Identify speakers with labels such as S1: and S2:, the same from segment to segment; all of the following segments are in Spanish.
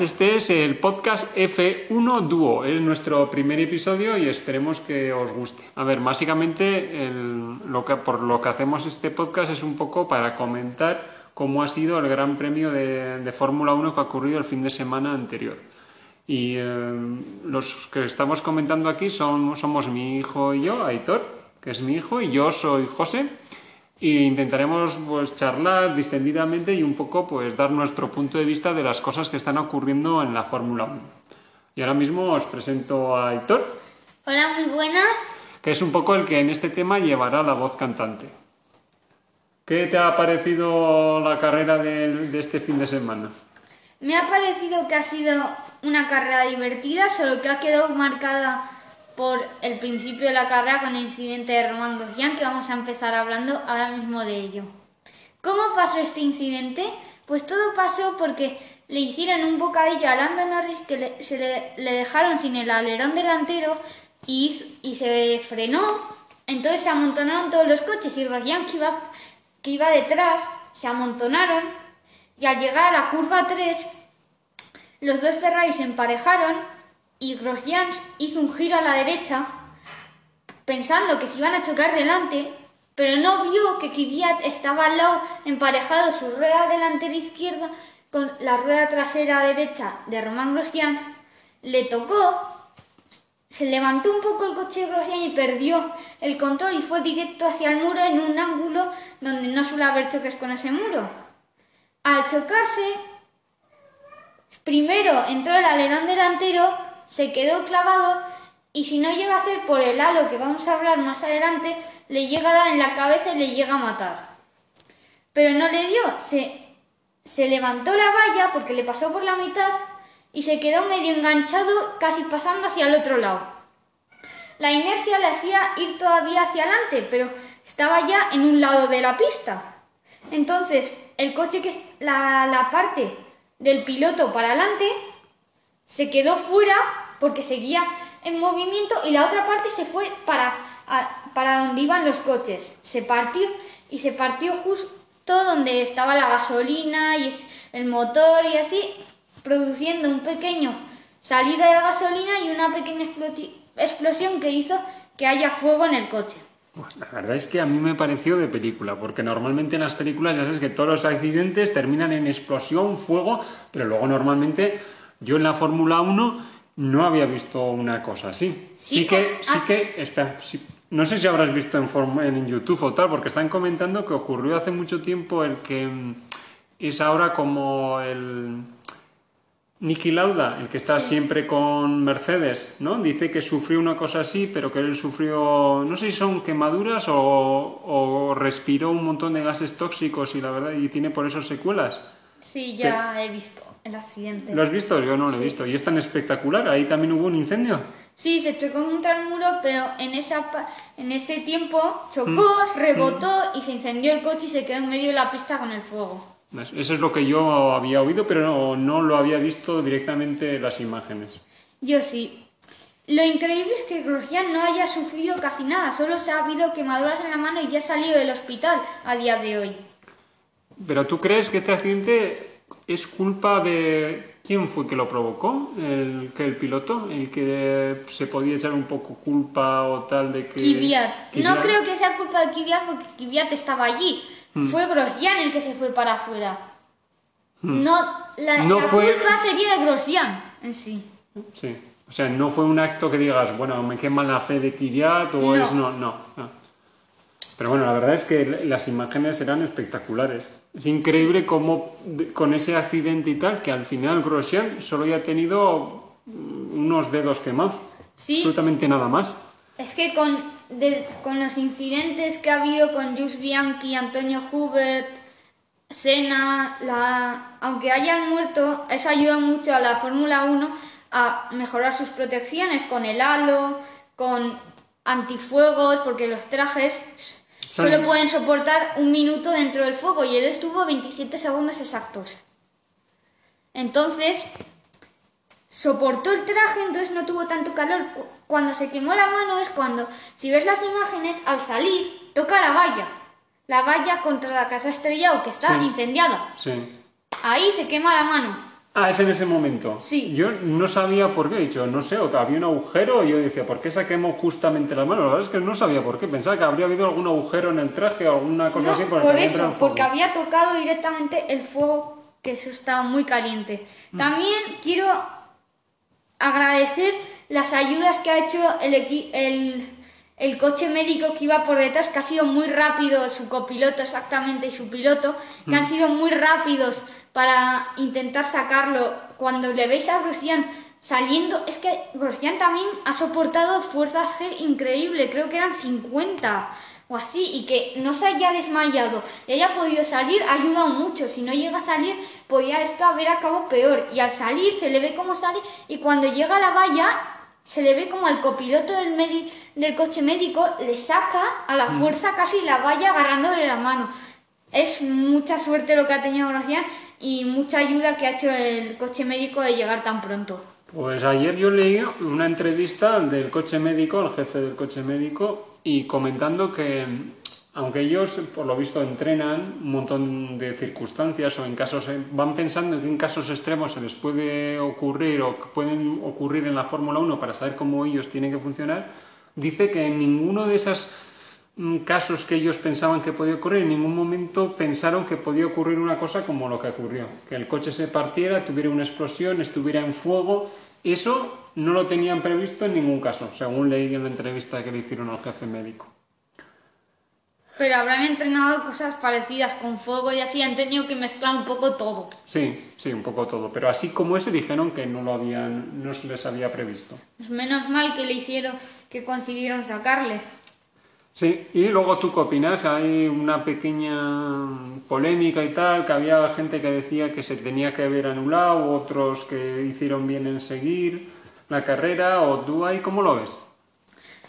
S1: este es el podcast F1 Duo, es nuestro primer episodio y esperemos que os guste. A ver, básicamente lo que, por lo que hacemos este podcast es un poco para comentar cómo ha sido el Gran Premio de, Fórmula 1 que ha ocurrido el fin de semana anterior. Y eh, los que estamos comentando aquí somos mi hijo y yo, Aitor, que es mi hijo, y yo soy José y intentaremos pues charlar distendidamente y un poco pues dar nuestro punto de vista de las cosas que están ocurriendo en la Fórmula 1. Y ahora mismo os presento a Héctor.
S2: Hola, muy buenas.
S1: Que es un poco el que en este tema llevará la voz cantante. ¿Qué te ha parecido la carrera de, de este fin de semana?
S2: Me ha parecido que ha sido una carrera divertida, solo que ha quedado marcada por el principio de la carrera con el incidente de Román Grosjean, que vamos a empezar hablando ahora mismo de ello. ¿Cómo pasó este incidente? Pues todo pasó porque le hicieron un bocadillo a Lando Norris que le, se le, dejaron sin el alerón delantero y, y, se frenó. Entonces se amontonaron todos los coches y Grosjean que iba, que iba detrás se amontonaron y al llegar a la curva 3 los dos Ferrari se emparejaron y Grosjean hizo un giro a la derecha pensando que se iban a chocar delante, pero no vio que Kvyat estaba al lado emparejado su rueda delantera izquierda con la rueda trasera derecha de Román Grosjean, le tocó, se levantó un poco el coche Grosjean y perdió el control y fue directo hacia el muro en un ángulo donde no suele haber choques con ese muro. Al chocarse, primero entró el alerón delantero se quedó clavado y si no llega a ser por el halo que vamos a hablar más adelante, le llega a dar en la cabeza y le llega a matar. Pero no le dio, se, se levantó la valla porque le pasó por la mitad y se quedó medio enganchado casi pasando hacia el otro lado. La inercia le hacía ir todavía hacia adelante, pero estaba ya en un lado de la pista. Entonces, el coche que es la, la parte del piloto para adelante se quedó fuera porque seguía en movimiento y la otra parte se fue para, para donde iban los coches. Se partió y se partió justo donde estaba la gasolina y el motor y así, produciendo un pequeño salida de gasolina y una pequeña explosión que hizo que haya fuego en el coche.
S1: Pues la verdad es que a mí me pareció de película, porque normalmente en las películas ya sabes que todos los accidentes terminan en explosión, fuego, pero luego normalmente yo en la Fórmula 1 no había visto una cosa así. Sí, que, sí que, espera, no sé si habrás visto en, en YouTube o tal, porque están comentando que ocurrió hace mucho tiempo el que mm, es ahora como el Niki Lauda, el que está siempre con Mercedes, ¿no? Dice que sufrió una cosa así, pero que él sufrió, no sé si son quemaduras o, o respiró un montón de gases tóxicos y la verdad, y tiene por eso secuelas.
S2: Sí, ya he visto el accidente.
S1: ¿Lo has visto? Yo no lo he visto. ¿Y es tan espectacular? ¿Ahí también hubo un incendio?
S2: Sí, se chocó contra el muro, pero en, esa, en ese tiempo chocó, mm. rebotó y se incendió el coche y se quedó en medio de la pista con el fuego.
S1: Eso es lo que yo había oído, pero no, no lo había visto directamente en las imágenes.
S2: Yo sí. Lo increíble es que Grosjean no haya sufrido casi nada, solo se ha habido quemaduras en la mano y ya ha salido del hospital a día de hoy.
S1: Pero tú crees que este accidente es culpa de quién fue que lo provocó, el que el piloto, el que se podía echar un poco culpa o tal de que
S2: Kvyat. No creo que sea culpa de Kvyat porque Kvyat estaba allí. Hmm. Fue Grosjean el que se fue para afuera. Hmm. No, la, culpa sería de Grosjean en sí.
S1: Sí. O sea, no fue un acto que digas, bueno, me quema la fe de Kvyat o es no, no. no. Pero bueno, la verdad es que las imágenes eran espectaculares. Es increíble cómo con ese accidente y tal, que al final Grosjean solo ya ha tenido unos dedos quemados. Sí. Absolutamente nada más.
S2: Es que con, con los incidentes que ha habido con Jus Bianchi, Antonio Hubert, Senna, la, aunque hayan muerto, eso ayuda mucho a la Fórmula 1 a mejorar sus protecciones con el halo, con antifuegos, porque los trajes Solo pueden soportar un minuto dentro del fuego y él estuvo 27 segundos exactos. Entonces, soportó el traje, entonces no tuvo tanto calor. Cuando se quemó la mano es cuando, si ves las imágenes, al salir, toca la valla. La valla contra la casa estrellada que está incendiada. Ahí se quema la mano.
S1: Ah, es en ese momento.
S2: Sí.
S1: Yo no sabía por qué, he dicho, no sé, o había un agujero y yo decía, ¿por qué saquemos justamente las manos? La verdad es que no sabía por qué, pensaba que habría habido algún agujero en el traje o alguna cosa
S2: No,
S1: así.
S2: por
S1: entrado
S2: eso, porque había tocado directamente el fuego, que eso estaba muy caliente.
S1: Mm.
S2: También quiero agradecer las ayudas que ha hecho el, el, el coche médico que iba por detrás, que ha sido muy rápido, su copiloto exactamente y su piloto, que
S1: Mm.
S2: han sido muy rápidos para intentar sacarlo. Cuando le veis a Grosjean saliendo, es que Grosjean también ha soportado fuerzas G increíble, creo que eran 50 o así, y que no se haya desmayado y haya podido salir ha ayudado mucho. Si no llega a salir, podía esto haber acabado peor. Y al salir se le ve cómo sale y cuando llega a la valla se le ve como al copiloto del, medi- del coche médico le saca a la fuerza casi la valla agarrando de la mano. Es mucha suerte lo que ha tenido Grosjean y mucha ayuda que ha hecho el coche médico de llegar tan pronto.
S1: Pues ayer yo leí una entrevista del coche médico, el jefe del coche médico, y comentando que aunque ellos por lo visto entrenan un montón de circunstancias o en casos van pensando que en casos extremos se les puede ocurrir o pueden ocurrir en la Fórmula 1 para saber cómo ellos tienen que funcionar, dice que en ninguno de esos mm, casos que ellos pensaban que podía ocurrir, en ningún momento pensaron que podía ocurrir una cosa como lo que ocurrió, que el coche se partiera, tuviera una explosión, estuviera en fuego, eso no lo tenían previsto en ningún caso, según leí en la entrevista que le hicieron al jefe médico.
S2: Pero habrán entrenado cosas parecidas con fuego y así han tenido que mezclar un poco todo.
S1: Sí, sí, un poco todo, pero así como ese dijeron que no lo habían, no se les había previsto.
S2: Pues menos mal que le hicieron, que consiguieron sacarle.
S1: Sí, y luego tú qué opinas, hay una pequeña polémica y tal, que había gente que decía que se tenía que haber anulado, otros que hicieron bien en seguir la carrera, o tú ahí cómo lo ves?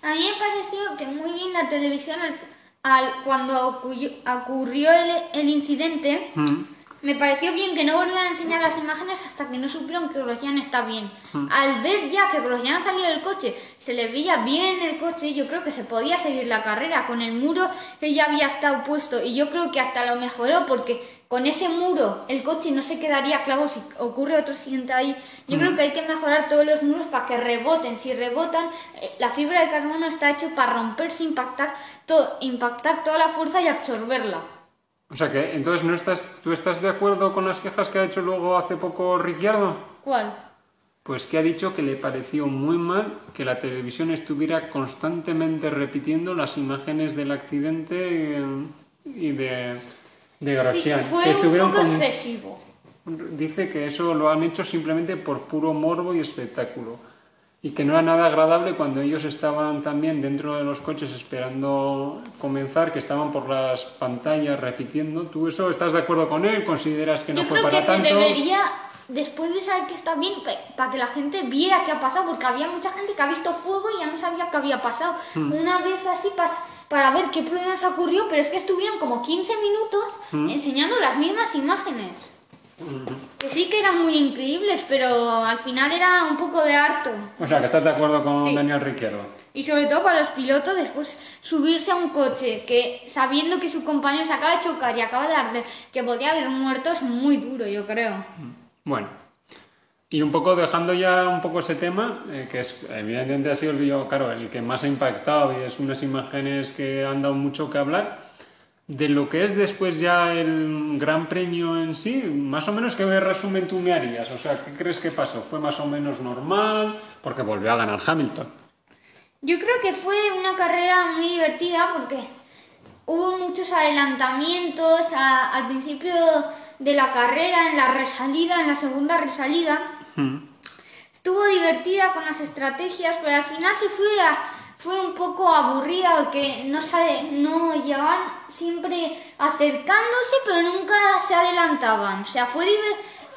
S2: A mí me pareció que muy bien la televisión, al, al- cuando ocurrió, ocurrió el, el incidente,
S1: Mm.
S2: Me pareció bien que no volvieran a enseñar las imágenes hasta que no supieron que Grosjean está bien. Al ver ya que Grosjean ha salido del coche, se le veía bien en el coche, yo creo que se podía seguir la carrera con el muro que ya había estado puesto y yo creo que hasta lo mejoró porque con ese muro el coche no se quedaría clavo si ocurre otro accidente ahí. Yo creo que hay que mejorar todos los muros para que reboten. Si rebotan, eh, la fibra de carbono está hecho para romperse, impactar, todo, impactar toda la fuerza y absorberla.
S1: O sea que entonces no estás, ¿tú estás de acuerdo con las quejas que ha hecho luego hace poco Ricciardo?
S2: ¿Cuál?
S1: Pues que ha dicho que le pareció muy mal que la televisión estuviera constantemente repitiendo las imágenes del accidente eh, y de, de
S2: Sí,
S1: Grosjean.
S2: fue
S1: que
S2: un poco
S1: con-
S2: excesivo.
S1: Dice que eso lo han hecho simplemente por puro morbo y espectáculo. Y que no era nada agradable cuando ellos estaban también dentro de los coches esperando comenzar, que estaban por las pantallas repitiendo. ¿Tú eso estás de acuerdo con él? ¿Consideras que no
S2: Yo
S1: fue
S2: creo
S1: para
S2: que
S1: tanto?
S2: se debería, después de saber que está bien, para que la gente viera qué ha pasado, porque había mucha gente que ha visto fuego y ya no sabía qué había pasado.
S1: Hmm.
S2: Una vez así pas- para ver qué problemas ocurrió, pero es que estuvieron como 15 minutos
S1: Hmm.
S2: enseñando las mismas imágenes. Que sí que eran muy increíbles, pero al final era un poco de harto.
S1: O sea, que estás de acuerdo con
S2: Sí.
S1: Daniel Ricciardo.
S2: Y sobre todo para los pilotos después subirse a un coche que sabiendo que su compañero se acaba de chocar y acaba de arder, que podría haber muerto es muy duro, yo creo.
S1: Bueno, y un poco dejando ya un poco ese tema, eh, que es evidentemente ha sido el claro, el que más ha impactado y es unas imágenes que han dado mucho que hablar. De lo que es después ya el Gran Premio en sí, más o menos, ¿qué resumen tú me harías? O sea, ¿qué crees que pasó? ¿Fue más o menos normal? Porque volvió a ganar Hamilton.
S2: Yo creo que fue una carrera muy divertida porque hubo muchos adelantamientos a- al principio de la carrera, en la resalida, en la segunda resalida. Estuvo divertida con las estrategias, pero al final se fue a- fue un poco aburrida porque no, se, no llevaban siempre acercándose, pero nunca se adelantaban. O sea, fue,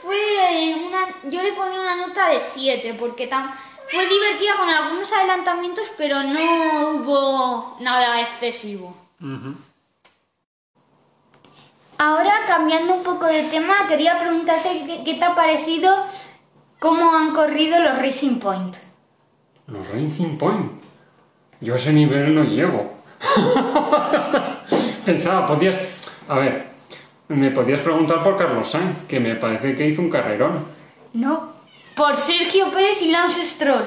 S2: fue eh, una, yo le ponía una nota de 7 porque tan, fue divertida con algunos adelantamientos, pero no hubo nada excesivo. Ahora, cambiando un poco de tema, quería preguntarte qué, qué te ha parecido cómo han corrido los Racing Point.
S1: Los Racing Point. Yo ese nivel lo llevo. Pensaba, podías. A ver, me podías preguntar por Carlos Sainz, que me parece que hizo un carrerón.
S2: No, por Sergio Pérez y Lance Stroll,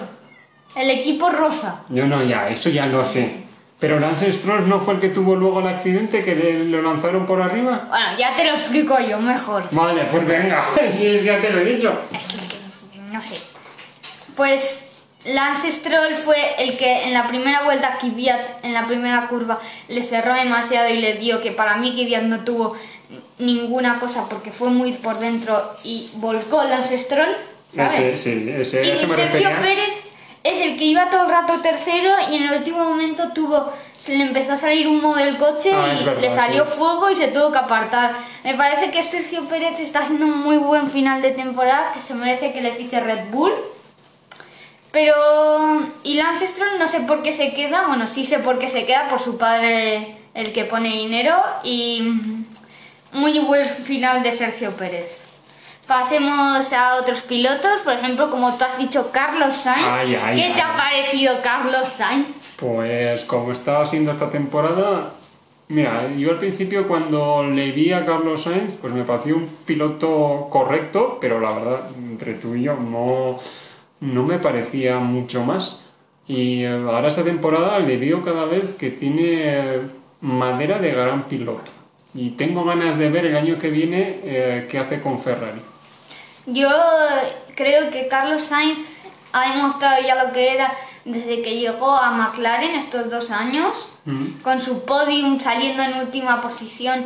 S2: el equipo rosa.
S1: Yo no, ya, eso ya lo sé. Pero Lance Stroll no fue el que tuvo luego el accidente que le- lo lanzaron por arriba.
S2: Bueno, ya te lo explico yo mejor.
S1: Vale, pues venga, y es que ya te lo he dicho.
S2: No sé. Pues Lance Stroll fue el que en la primera vuelta a Kvyat, en la primera curva, le cerró demasiado y le dio que para mí Kvyat no tuvo ninguna cosa porque fue muy por dentro y volcó Lance Stroll.
S1: Ese, sí, ese,
S2: Y
S1: ese
S2: Sergio. Pérez es el que iba todo el rato tercero y en el último momento tuvo se le empezó a salir humo del coche
S1: Ah,
S2: y
S1: verdad,
S2: le salió
S1: sí.
S2: fuego y se tuvo que apartar. Me parece que Sergio Pérez está haciendo un muy buen final de temporada, que se merece que le fiche Red Bull. Pero y Lance Stroll no sé por qué se queda, bueno, sí sé por qué se queda por su padre el que pone dinero y muy buen final de Sergio Pérez. Pasemos a otros pilotos, por ejemplo, como tú has dicho, Carlos Sainz.
S1: Ay, ay,
S2: ¿Qué te ha parecido Carlos Sainz?
S1: Pues como estaba siendo esta temporada, mira, yo al principio cuando le vi a Carlos Sainz, pues me pareció un piloto correcto, pero la verdad, entre tú y yo, no, no me parecía mucho más. Y eh, ahora esta temporada le veo cada vez que tiene madera de gran piloto. Y tengo ganas de ver el año que viene eh, qué hace con Ferrari.
S2: Yo creo que Carlos Sainz ha demostrado ya lo que era desde que llegó a McLaren estos dos años,
S1: Mm.
S2: con su podium saliendo en última posición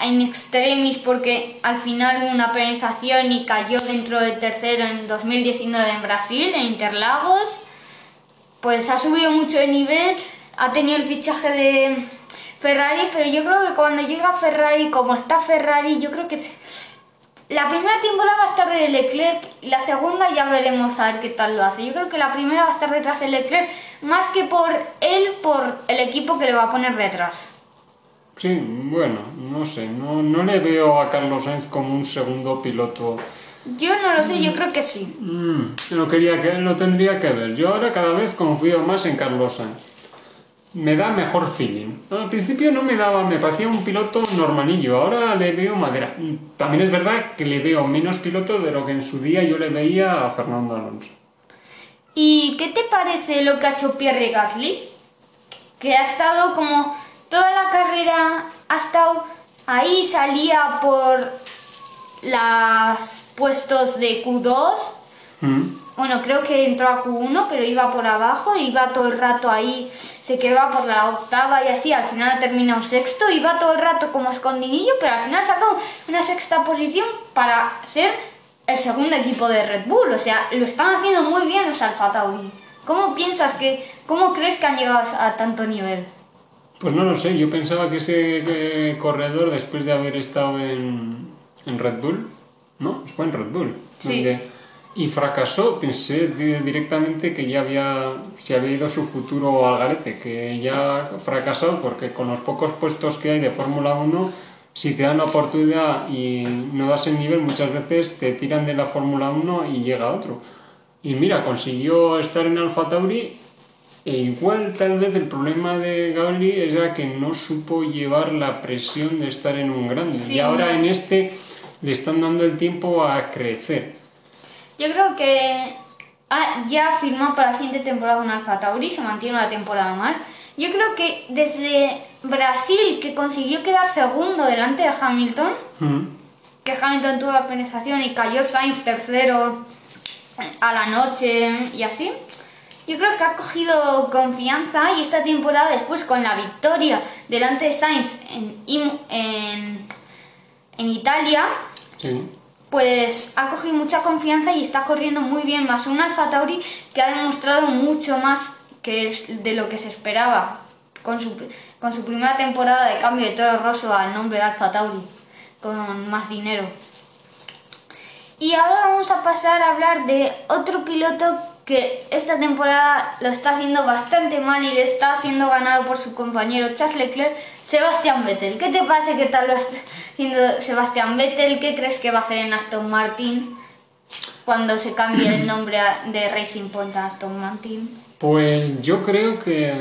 S2: en extremis porque al final hubo una penalización y cayó dentro del tercero en 2019 en Brasil, en Interlagos. Pues ha subido mucho de nivel, ha tenido el fichaje de Ferrari, pero yo creo que cuando llega Ferrari, como está Ferrari, yo creo que la primera temporada va a estar de Leclerc la segunda ya veremos a ver qué tal lo hace. Yo creo que la primera va a estar detrás de Leclerc más que por él, por el equipo que le va a poner detrás.
S1: Sí, bueno, no sé, no, no le veo a Carlos Sainz como un segundo piloto.
S2: Yo no lo sé, yo creo que sí.
S1: Mm, lo, quería que, lo tendría que ver. Yo ahora cada vez confío más en Carlos Sainz. Me da mejor feeling. Al principio no me daba, me parecía un piloto normalillo, ahora le veo madera. También es verdad que le veo menos piloto de lo que en su día yo le veía a Fernando Alonso.
S2: ¿Y qué te parece lo que ha hecho Pierre Gasly? Que ha estado como toda la carrera, ha estado ahí, salía por los puestos de Q2.
S1: Mm,
S2: Bueno, creo que entró a Q1, pero iba por abajo, iba todo el rato ahí, se quedaba por la octava y así, al final ha terminado sexto, iba todo el rato como escondidillo, pero al final sacó una sexta posición para ser el segundo equipo de Red Bull, o sea, lo están haciendo muy bien los Alfa Tauri. ¿Cómo piensas que, cómo crees que han llegado a tanto nivel?
S1: Pues no lo sé, yo pensaba que ese eh, corredor, después de haber estado en, en Red Bull, ¿no? Fue en Red Bull.
S2: Sí.
S1: donde- y fracasó, pensé di- directamente que ya había, se había ido su futuro al garete, que ya fracasó porque con los pocos puestos que hay de Fórmula 1, si te dan la oportunidad y no das el nivel, muchas veces te tiran de la Fórmula 1 y llega otro. Y mira, consiguió estar en Alfa Tauri e igual tal vez el problema de Gasly era que no supo llevar la presión de estar en un grande.
S2: Sí.
S1: Y ahora en este le están dando el tiempo a crecer.
S2: Yo creo que ah, ya firmó para la siguiente temporada con Alfa Tauri, se mantiene una temporada más. Yo creo que desde Brasil, que consiguió quedar segundo delante de Hamilton,
S1: Mm.
S2: que Hamilton tuvo la penalización y cayó Sainz tercero a la noche y así. Yo creo que ha cogido confianza y esta temporada después con la victoria delante de Sainz en, en, en Italia,
S1: Sí.
S2: pues ha cogido mucha confianza y está corriendo muy bien, más un Alfa Tauri que ha demostrado mucho más que es de lo que se esperaba con su, con su primera temporada de cambio de Toro Rosso al nombre de Alfa Tauri, con más dinero. Y ahora vamos a pasar a hablar de otro piloto que esta temporada lo está haciendo bastante mal y le está siendo ganado por su compañero Charles Leclerc, Sebastián Vettel. ¿Qué te parece que tal lo está haciendo Sebastián Vettel? ¿Qué crees que va a hacer en Aston Martin cuando se cambie el nombre de Racing Point a Aston Martin?
S1: Pues yo creo que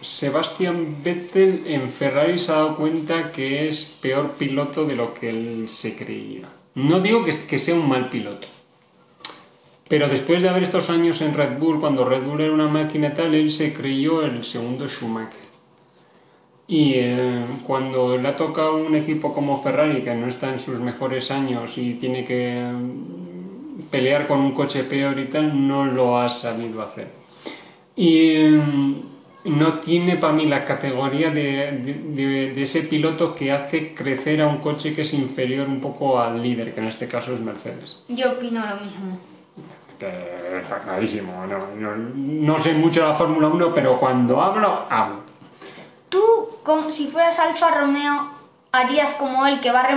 S1: Sebastian Vettel en Ferrari se ha dado cuenta que es peor piloto de lo que él se creía. No digo que, que sea un mal piloto, Pero después de haber estos años en Red Bull, cuando Red Bull era una máquina tal, él se creyó el segundo Schumacher. Y eh, cuando le ha tocado un equipo como Ferrari, que no está en sus mejores años y tiene que mm, pelear con un coche peor y tal, no lo ha sabido hacer. Y mm, no tiene para mí la categoría de, de- de ese piloto que hace crecer a un coche que es inferior un poco al líder, que en este caso es Mercedes.
S2: Yo opino lo mismo.
S1: Que está clarísimo. No, no- no sé mucho de la Fórmula 1, pero cuando hablo, hablo.
S2: Tú, como si fueras Alfa Romeo, harías como él que va a,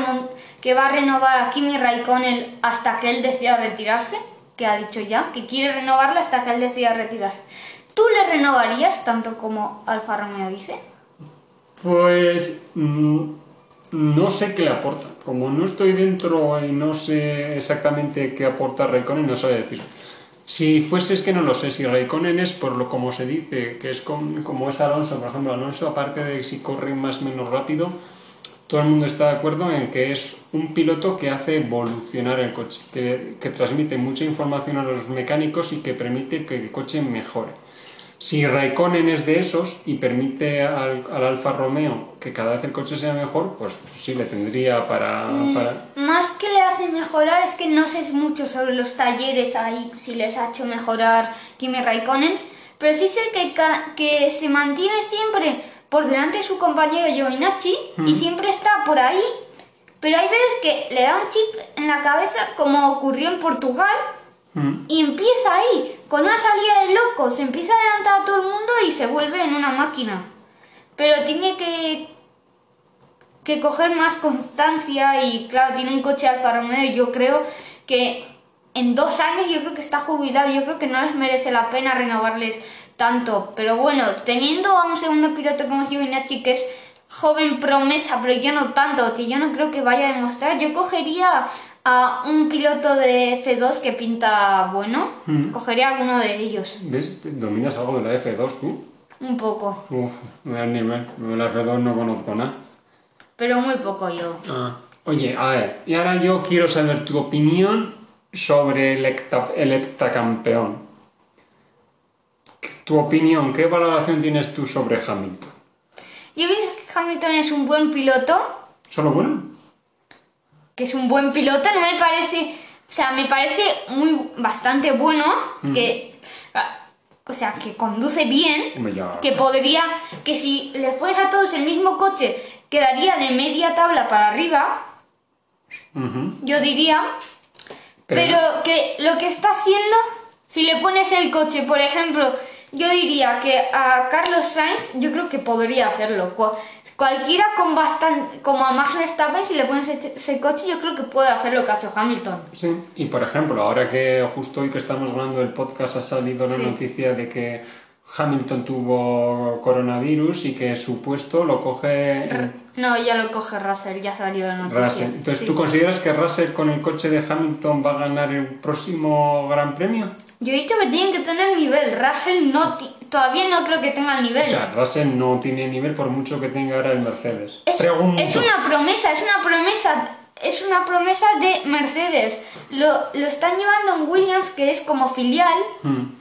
S2: que va a renovar a Kimi Raikkonen hasta que él decida retirarse, que ha dicho ya, que quiere renovarla hasta que él decida retirarse. ¿Tú le renovarías tanto como Alfa Romeo dice?
S1: Pues mm, no sé qué le aporta. Como no estoy dentro y no sé exactamente qué aporta Raikkonen, no sé decir. Si fuese es que no lo sé, si Raikkonen es por lo como se dice, que es com- como es Alonso, por ejemplo, Alonso aparte de si corre más o menos rápido, todo el mundo está de acuerdo en que es un piloto que hace evolucionar el coche, que transmite mucha información a los mecánicos y que permite que el coche mejore. Si Raikkonen es de esos y permite al, al Alfa Romeo que cada vez el coche sea mejor, pues sí le tendría para... para...
S2: Más que le hace mejorar es que no sé mucho sobre los talleres ahí, si les ha hecho mejorar Kimi Raikkonen, pero sí sé que, que se mantiene siempre por delante de su compañero Giovinazzi y siempre está por ahí, pero hay veces que le da un chip en la cabeza como ocurrió en Portugal
S1: Mm.
S2: y empieza ahí, con una salida de loco, se empieza a adelantar a todo el mundo y se vuelve en una máquina. Pero tiene que que coger más constancia y claro, tiene un coche Alfa Romeo y yo creo que en dos años yo creo que está jubilado, yo creo que no les merece la pena renovarles tanto, pero bueno, teniendo a un segundo piloto como Giovinazzi que es joven promesa, pero yo no tanto, que yo no creo que vaya a demostrar, yo cogería a un piloto de F2 que pinta bueno,
S1: Mm.
S2: cogería alguno de ellos,
S1: ¿Ves? ¿Dominas algo de la F2 tú?
S2: un poco,
S1: Uf, me da el nivel. De la F2 no conozco nada.
S2: pero muy poco yo.
S1: Ah, Oye, a ver, y ahora yo quiero saber tu opinión sobre el, hecta- el heptacampeón. Tu opinión, ¿qué valoración tienes tú sobre Hamilton?
S2: Yo pienso que Hamilton es un buen piloto,
S1: ¿Solo bueno?
S2: Que es un buen piloto, no me parece, o sea, me parece muy bastante bueno, que, ah, o sea, que conduce bien,
S1: ya-
S2: que podría, que si les pones a todos el mismo coche, quedaría de media tabla para arriba, yo diría, pero, que lo que está haciendo, si le pones el coche, por ejemplo, yo diría que a Carlos Sainz, yo creo que podría hacerlo. Cu- Cualquiera con bastante, como a Max Verstappen, si le pones ese, ese coche, yo creo que puede hacer lo que ha hecho Hamilton.
S1: Sí, y por ejemplo, ahora que justo hoy que estamos grabando el podcast ha salido la
S2: Sí.
S1: noticia de que Hamilton tuvo coronavirus y que su puesto lo coge en
S2: No, ya lo coge Russell, ya salió la noticia.
S1: Russell. Entonces,
S2: Sí.
S1: ¿tú consideras que Russell con el coche de Hamilton va a ganar el próximo Gran Premio?
S2: Yo he dicho que tienen que tener nivel. Russell no todavía no creo que tenga el nivel.
S1: O sea, Russell no tiene nivel por mucho que tenga ahora el Mercedes.
S2: Es, es una promesa, es una promesa, es una promesa de Mercedes. Lo, lo están llevando en Williams, que es como filial,
S1: Mm.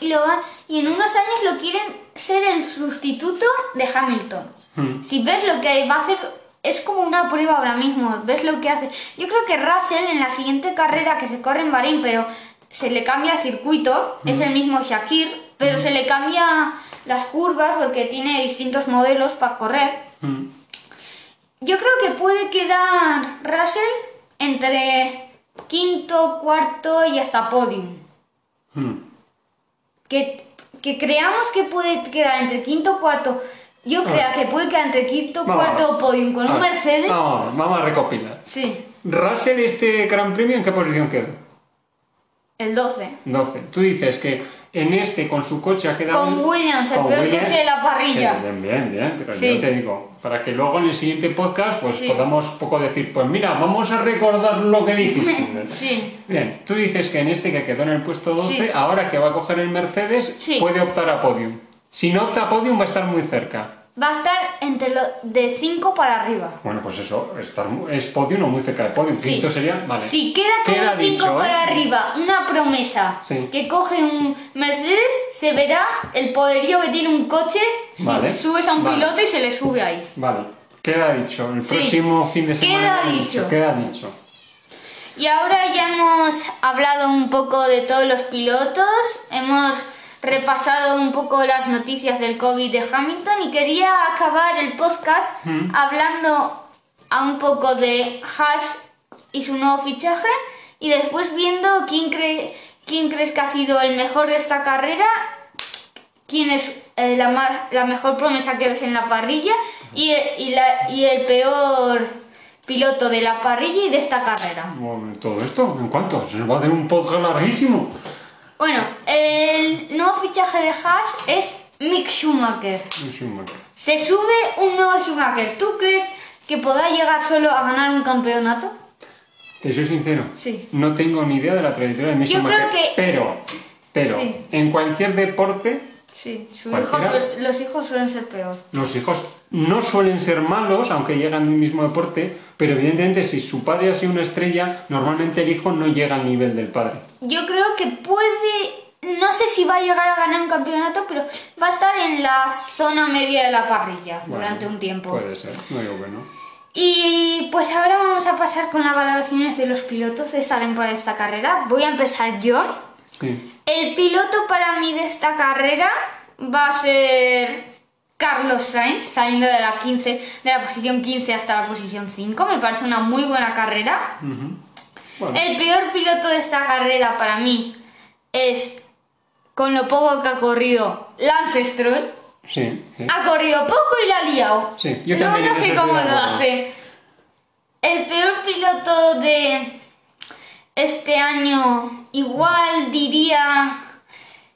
S2: Y, lo va- y en unos años lo quieren ser el sustituto de Hamilton.
S1: Mm.
S2: Si ves lo que va a hacer, es como una prueba ahora mismo, ves lo que hace. Yo creo que Russell en la siguiente carrera que se corre en Bahrein, pero se le cambia el circuito, es el mismo Shakir, pero se le cambia las curvas porque tiene distintos modelos para correr. Yo creo que puede quedar Russell entre quinto, cuarto y hasta podium. que, que creamos que puede quedar entre quinto e cuarto yo creo ah. que pode quedar entre quinto
S1: e
S2: cuarto o podium con un Mercedes.
S1: Vamos, vamos a recopilar.
S2: Sí.
S1: Russell este Gran Premio en qué posición quedó?
S2: El 12.
S1: 12. Tú dices que en este, con su coche, ha quedado.
S2: Con Williams, el peor coche de la parrilla.
S1: Bien, bien, bien. Pero
S2: Sí.
S1: yo te digo, para que luego en el siguiente podcast, pues
S2: Sí.
S1: podamos poco decir, pues mira, vamos a recordar lo que dijiste.
S2: Sí.
S1: Bien, tú dices que en este que quedó en el puesto 12,
S2: Sí.
S1: ahora que va a coger el Mercedes, puede optar a podium. Si no opta a podium, va a estar muy cerca.
S2: Va a estar entre lo de 5 para arriba.
S1: Bueno, pues eso, estar, es podio no muy cerca de podio.
S2: Sí.
S1: Quinto sería, vale.
S2: Si queda como 5
S1: dicho,
S2: para
S1: ¿eh?
S2: arriba una promesa
S1: Sí.
S2: que coge un Mercedes, se verá el poderío que tiene un coche si
S1: Vale.
S2: subes a un
S1: Vale.
S2: piloto y se le sube ahí.
S1: Vale, queda dicho. El
S2: Sí.
S1: próximo fin de semana.
S2: Queda dicho.
S1: Queda dicho.
S2: Y ahora ya hemos hablado un poco de todos los pilotos, hemos repasado un poco las noticias del COVID de Hamilton y quería acabar el podcast hablando a un poco de Haas y su nuevo fichaje y después viendo quién, cree, quién crees que ha sido el mejor de esta carrera, quién es eh, la, ma- la mejor promesa que ves en la parrilla y, y la- y el peor piloto de la parrilla y de esta carrera.
S1: Bueno, todo esto, ¿en cuánto? Se nos va a hacer un podcast larguísimo.
S2: Bueno, el nuevo fichaje de Haas es Mick Schumacher.
S1: Un Schumacher.
S2: Se sube un nuevo Schumacher. ¿Tú crees que podrá llegar solo a ganar un campeonato?
S1: Te soy sincero.
S2: Sí.
S1: No tengo ni idea de la trayectoria de Mick
S2: Yo
S1: Schumacher,
S2: creo que-
S1: Pero, pero,
S2: Sí.
S1: en cualquier deporte,
S2: Sí, los hijos suelen ser peor.
S1: los hijos no suelen ser malos, aunque llegan del mismo deporte, pero evidentemente si su padre ha sido una estrella, normalmente el hijo no llega al nivel del padre.
S2: Yo creo que puede, no sé si va a llegar a ganar un campeonato, pero va a estar en la zona media de la parrilla
S1: Bueno,
S2: durante un tiempo.
S1: Puede ser, no digo que no.
S2: Y pues ahora vamos a pasar con las valoraciones de los pilotos de esta temporada de esta carrera. Voy a empezar yo.
S1: Sí.
S2: El piloto para mí de esta carrera va a ser Carlos Sainz, saliendo de la 15, de la posición 15 hasta la posición 5. Me parece una muy buena carrera.
S1: Bueno,
S2: El peor piloto de esta carrera para mí es, con lo poco que ha corrido, Lance Stroll.
S1: sí, sí.
S2: Ha corrido poco y la ha liado.
S1: Sí, yo
S2: no, no sé cómo lo hace. El peor piloto de este año, igual diría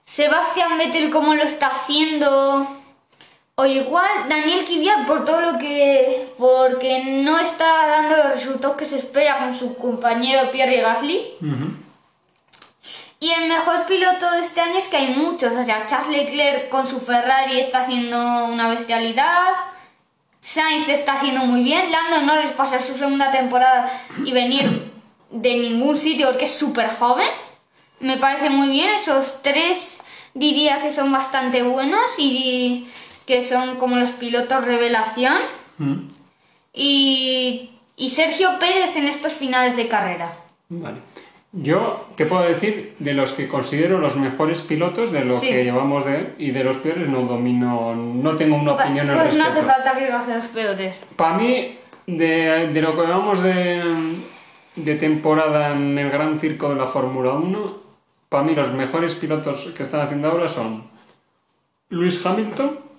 S2: Sebastián Vettel como lo está haciendo. O igual Daniel Kvyat por todo lo que... porque no está dando los resultados que se espera con su compañero Pierre Gasly. Y el mejor piloto de este año es que hay muchos. O sea, Charles Leclerc con su Ferrari está haciendo una bestialidad. Sainz está haciendo muy bien. Lando Norris pasar su segunda temporada y venir de ningún sitio porque es súper joven. Me parece muy bien. Esos tres diría que son bastante buenos y que son como los pilotos revelación.
S1: Mm.
S2: Y, y Sergio Pérez en estos finales de carrera.
S1: Vale. Yo, ¿qué puedo decir de los que considero los mejores pilotos de lo
S2: Sí.
S1: que llevamos de él y de los peores no domino, no tengo una opinión al
S2: Pues no hace falta que digas de los peores.
S1: Para mí, de, de lo que llevamos de, de temporada en el gran circo de la Fórmula 1, para mí los mejores pilotos que están haciendo ahora son Lewis Hamilton.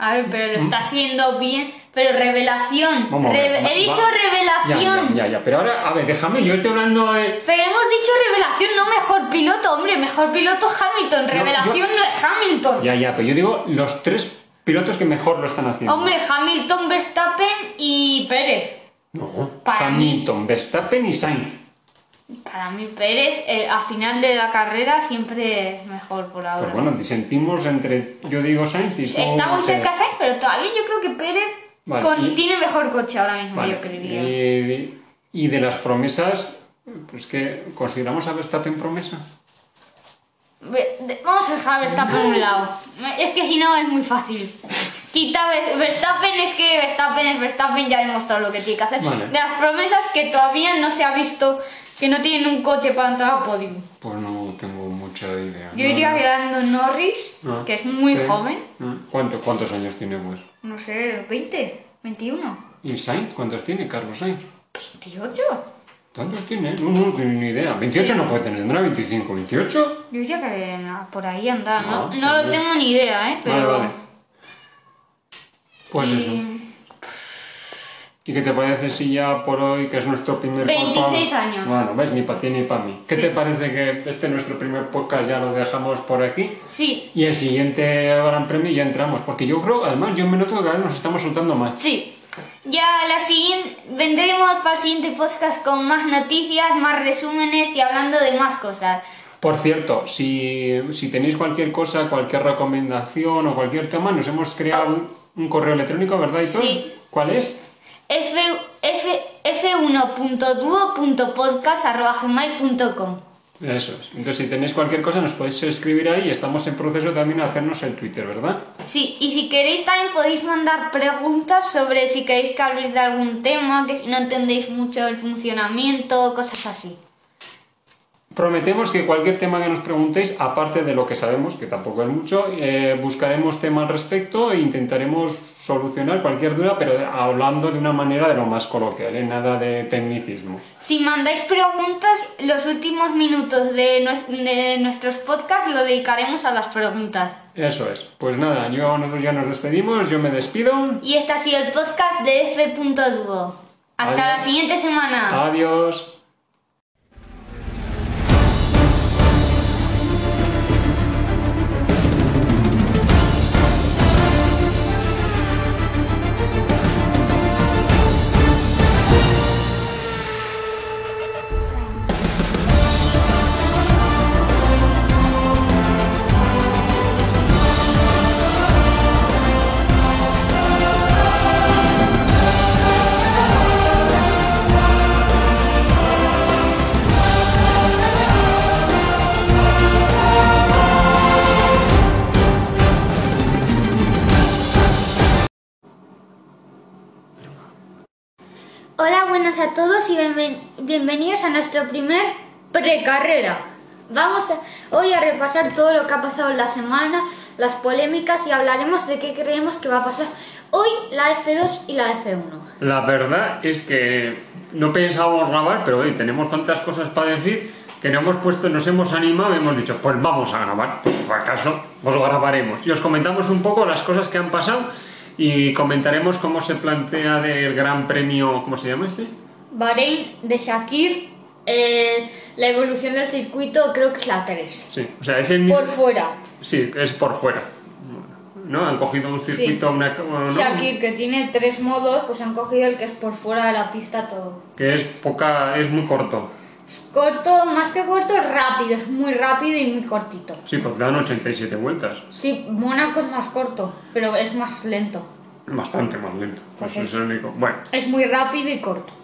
S2: A ver, pero lo está haciendo bien. Pero revelación.
S1: ¿Mm? Vamos a ver,
S2: Reve-
S1: va-
S2: He dicho
S1: va-
S2: revelación.
S1: Ya, ya, ya, pero ahora, a ver, déjame, yo estoy hablando de...
S2: Pero hemos dicho revelación, no mejor piloto, hombre. Mejor piloto Hamilton. Revelación no es Hamilton.
S1: Ya, ya, pero yo digo los tres pilotos que mejor lo están haciendo.
S2: Hombre, Hamilton, Verstappen y Pérez.
S1: No,
S2: Para mí.
S1: Hamilton, Verstappen y Sainz.
S2: Para mí, Pérez, eh, a final de la carrera, siempre es mejor por ahora.
S1: Pues bueno, disentimos entre, yo digo Sainz y
S2: Está muy cerca Sainz, pero todavía yo creo que Pérez
S1: Vale,
S2: con-
S1: y-
S2: tiene mejor coche ahora mismo,
S1: Vale,
S2: yo creería.
S1: Y, y de las promesas, pues que consideramos a Verstappen promesa.
S2: Vamos a dejar a Verstappen a un lado. Es que si no es muy fácil. Quita Ver- Verstappen, es que Verstappen es Verstappen, ya ha demostrado lo que tiene que hacer.
S1: Vale.
S2: De las promesas que todavía no se ha visto que no tienen un coche para entrar a podio.
S1: Pues no tengo mucha idea.
S2: Yo
S1: No,
S2: diría
S1: no.
S2: Lando Norris,
S1: Ah,
S2: que es muy
S1: sí.
S2: joven,
S1: Ah, ¿Cuánto- ¿Cuántos años tiene pues?
S2: no sé, 20, 21,
S1: ¿Y Sainz? ¿Cuántos tiene Carlos Sainz?
S2: 28.
S1: ¿Cuántos tiene? No, no, tengo ni idea. 28 no puede tener, tendrá 25. ¿28?
S2: Yo diría que por ahí anda, no,
S1: Ah,
S2: no lo tengo ni idea, ¿eh? Pero...
S1: Vale, vale. Pues
S2: y-
S1: eso. ¿Y qué te parece si ya por hoy, que es nuestro primer
S2: 26
S1: podcast?
S2: años.
S1: Bueno, ves, ni para ti ni para mí. ¿Qué
S2: Sí.
S1: te parece que este nuestro primer podcast ya lo dejamos por aquí?
S2: Sí,
S1: Y el siguiente Gran Premio ya entramos, porque yo creo, además, yo me noto que cada vez nos estamos soltando más.
S2: Sí. Ya la siguiente vendremos para el siguiente podcast con más noticias, más resúmenes y hablando de más cosas.
S1: Por cierto, si, si tenéis cualquier cosa, cualquier recomendación o cualquier tema, nos hemos creado un... un correo electrónico, ¿verdad, Hitor?
S2: Sí.
S1: ¿Cuál es?
S2: F, F, f1.duo.podcast.gmail.com
S1: Eso es. Entonces, si tenéis cualquier cosa, nos podéis escribir ahí y estamos en proceso también de hacernos el Twitter, ¿verdad?
S2: Sí, y si queréis también podéis mandar preguntas sobre si queréis que habléis de algún tema, que si no entendéis mucho el funcionamiento, cosas así.
S1: Prometemos que cualquier tema que nos preguntéis, aparte de lo que sabemos, que tampoco es mucho, eh, buscaremos tema al respecto e intentaremos solucionar cualquier duda, pero hablando de una manera de lo más coloquial, ¿eh? nada de tecnicismo.
S2: Si mandáis preguntas, los últimos minutos de, nues- de nuestros podcasts lo dedicaremos a las preguntas.
S1: Eso es. Pues nada, yo, nosotros ya nos despedimos, yo me despido.
S2: Y este ha sido el podcast de F.duo. Hasta
S1: Adiós.
S2: la siguiente semana.
S1: Adiós.
S2: Bienvenidos a nuestro primer precarrera. Vamos a- hoy a repasar todo lo que ha pasado en la semana, las polémicas y hablaremos de qué creemos que va a pasar hoy la F2 y la F1.
S1: La verdad es que no pensábamos grabar, pero hoy tenemos tantas cosas para decir que nos hemos puesto, nos hemos animado y hemos dicho, pues vamos a grabar. Pues por acaso, os grabaremos. Y os comentamos un poco las cosas que han pasado y comentaremos cómo se plantea del Gran Premio, ¿cómo se llama este?
S2: Bahrein de Shakir, eh, la evolución del circuito creo que es la 3.
S1: Sí, o sea, es el mismo.
S2: Por fuera.
S1: Sí, es por fuera. ¿No? Han cogido un circuito, una, ¿no?
S2: Shakir, que tiene tres modos, pues han cogido el que es por fuera de la pista todo.
S1: que es poca, es muy corto.
S2: Es corto, más que corto, es rápido, es muy rápido y muy cortito.
S1: Sí, porque dan 87 vueltas.
S2: Sí, Mónaco es más corto, pero es más lento.
S1: Bastante más lento.
S2: Pues es
S1: el único. Bueno.
S2: Es muy rápido y corto.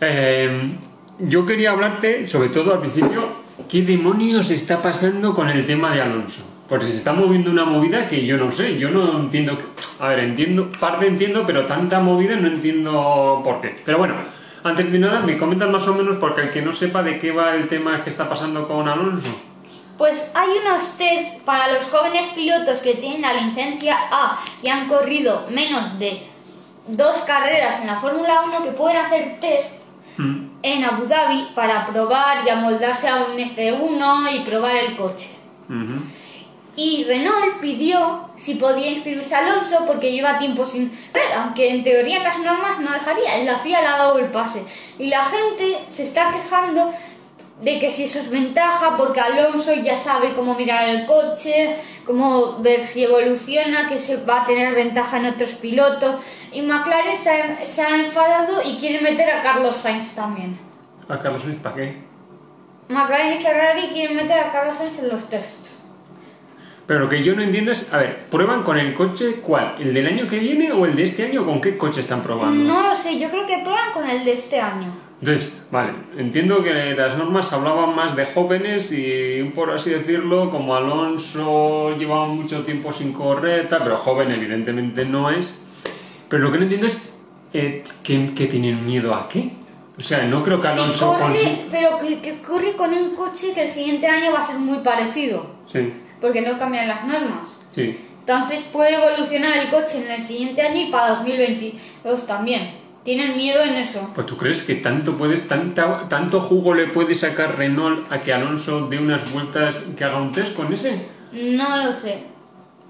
S1: Eh, yo quería hablarte, sobre todo al principio, ¿qué demonios está pasando con el tema de Alonso? Porque se está moviendo una movida que yo no sé, yo no entiendo. A ver, entiendo, parte entiendo, pero tanta movida no entiendo por qué. Pero bueno, antes de nada, me comentas más o menos, porque el que no sepa de qué va el tema que está pasando con Alonso.
S2: Pues hay unos test para los jóvenes pilotos que tienen la licencia A y han corrido menos de dos carreras en la Fórmula 1 que pueden hacer test
S1: Mm.
S2: en Abu Dhabi para probar y amoldarse a un F1 y probar el coche. Y Renault pidió si podía inscribirse a Alonso porque lleva tiempo sin ver, aunque en teoría las normas no dejaría. La FIA le ha dado el pase. Y la gente se está quejando de que si eso es ventaja porque Alonso ya sabe cómo mirar el coche, cómo ver si evoluciona, que se va a tener ventaja en otros pilotos. Y McLaren se ha, se ha enfadado y quiere meter a Carlos Sainz también.
S1: ¿A Carlos Sainz para qué?
S2: McLaren y Ferrari quieren meter a Carlos Sainz en los test.
S1: Pero lo que yo no entiendo es, a ver, ¿prueban con el coche cuál? ¿El del año que viene o el de este año? ¿Con qué coche están probando?
S2: No lo sé, yo creo que prueban con el de este año.
S1: Entonces, vale, entiendo que las normas hablaban más de jóvenes y, por así decirlo, como Alonso llevaba mucho tiempo sin correr, tal, pero joven evidentemente no es. Pero lo que no entiendo es eh, ¿que, que tienen miedo a qué. O sea, no creo que Alonso
S2: Sí, corre, pero que, que corre con un coche que el siguiente año va a ser muy parecido,
S1: Sí,
S2: porque no cambian las normas.
S1: sí.
S2: Entonces puede evolucionar el coche en el siguiente año y para 2022 también. Tienen miedo en eso.
S1: Pues tú crees que tanto puedes, tanta, tanto jugo le puede sacar Renault a que Alonso dé unas vueltas que haga un test con ese?
S2: No lo sé.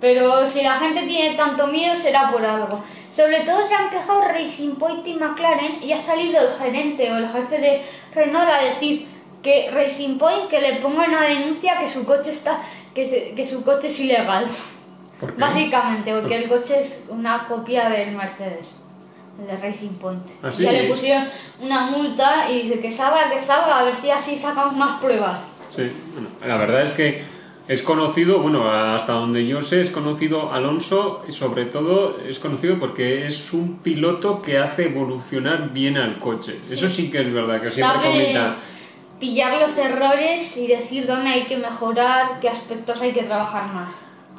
S2: Pero si la gente tiene tanto miedo será por algo. Sobre todo se han quejado Racing Point y McLaren y ha salido el gerente o el jefe de Renault a decir que Racing Point que le ponga una denuncia que su coche está que, se- que su coche es ilegal.
S1: ¿Por qué?
S2: Básicamente, porque el coche es una copia del Mercedes, de Racing Point.
S1: ¿Ah, sí?
S2: Ya le pusieron una multa y dice que salga, que salga, a ver si así sacamos más pruebas.
S1: Sí, bueno, la verdad es que Es conocido, bueno, hasta donde yo sé, es conocido Alonso, y sobre todo es conocido porque es un piloto que hace evolucionar bien al coche. Eso sí que es verdad, que siempre
S2: Sabe
S1: comenta.
S2: pillar los errores y decir dónde hay que mejorar, qué aspectos hay que trabajar más.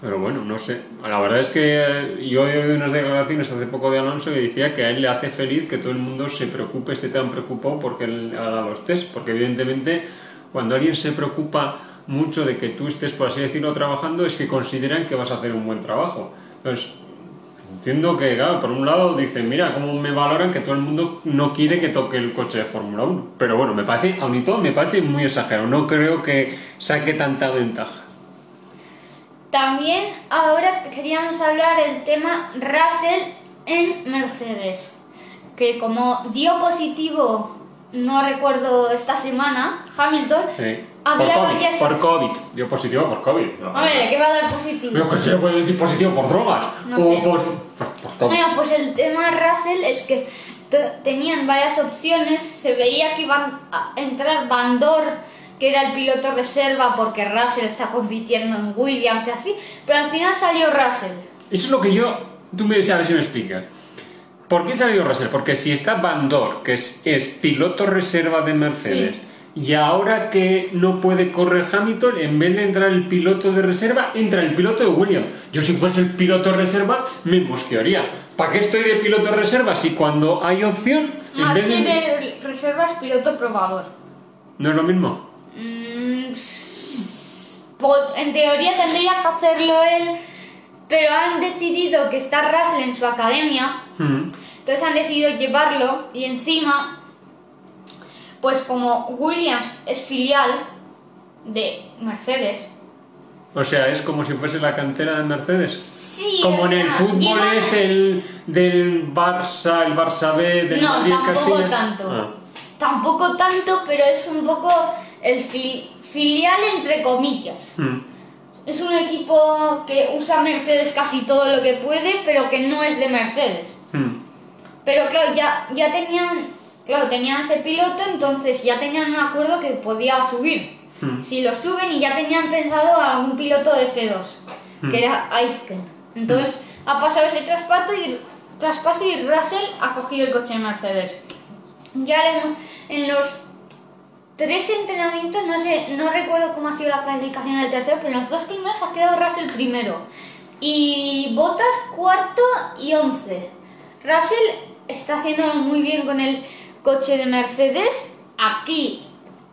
S1: Pero bueno, no sé. La verdad es que eh, yo he unas declaraciones hace poco de Alonso que decía que a él le hace feliz que todo el mundo se preocupe, esté tan preocupado porque él haga los test. Porque evidentemente cuando alguien se preocupa mucho de que tú estés, por así decirlo, trabajando, es que consideran que vas a hacer un buen trabajo. Entonces, entiendo que, claro, por un lado dicen, mira, cómo me valoran que todo el mundo no quiere que toque el coche de Fórmula 1. Pero bueno, me parece, aun y todo, me parece muy exagerado. No creo que saque tanta ventaja.
S2: También ahora queríamos hablar del tema Russell en Mercedes, que como dio positivo, no recuerdo esta semana, Hamilton,
S1: Sí.
S2: había
S1: por, COVID, por COVID. Dio positivo por COVID. No,
S2: Hombre, ¿de qué va a dar positivo?
S1: Pero que le puede decir positivo por drogas.
S2: No
S1: o
S2: sé.
S1: por, por, por COVID.
S2: Bueno, pues el tema Russell es que te- tenían varias opciones, se veía que iban a entrar Bandor, que era el piloto reserva, porque Russell está compitiendo en Williams y así, pero al final salió Russell.
S1: Eso es lo que yo. Tú me decías, a ver si me explicas. ¿Por qué salió Russell? Porque si está Bandor, que es, es piloto reserva de Mercedes, y ahora que no puede correr Hamilton, en vez de entrar el piloto de reserva, entra el piloto de Williams. Yo, si fuese el piloto reserva, me mosquearía. ¿Para qué estoy de piloto reserva si cuando hay opción, en
S2: Más
S1: vez
S2: que
S1: de.
S2: de reserva es piloto probador.
S1: ¿No es lo mismo?
S2: Mm, po- en teoría tendría que hacerlo él, pero han decidido que está Russell en su academia,
S1: Mm.
S2: entonces han decidido llevarlo y encima, pues como Williams es filial de Mercedes,
S1: O sea, es como si fuese la cantera de Mercedes.
S2: sí,
S1: Como en el fútbol
S2: llevan-
S1: es el del Barça, el Barça B, del
S2: No,
S1: Madrid,
S2: tampoco
S1: Castilla.
S2: tanto.
S1: Ah.
S2: Tampoco tanto, pero es un poco el fil- filial entre comillas.
S1: Mm.
S2: Es un equipo que usa Mercedes casi todo lo que puede, pero que no es de Mercedes.
S1: Mm.
S2: Pero claro, ya, ya tenían, claro, tenían ese piloto, entonces ya tenían un acuerdo que podía subir.
S1: Hmm.
S2: Si lo suben y ya tenían pensado a un piloto de F2,
S1: Hmm.
S2: que era Aiken. Entonces ha pasado ese traspaso y, traspaso y Russell ha cogido el coche de Mercedes. Ya en los tres entrenamientos, no sé, no recuerdo cómo ha sido la calificación del tercero, pero en los dos primeros ha quedado Russell primero. Y Bottas cuarto y once. Russell está haciendo muy bien con el coche de Mercedes. Aquí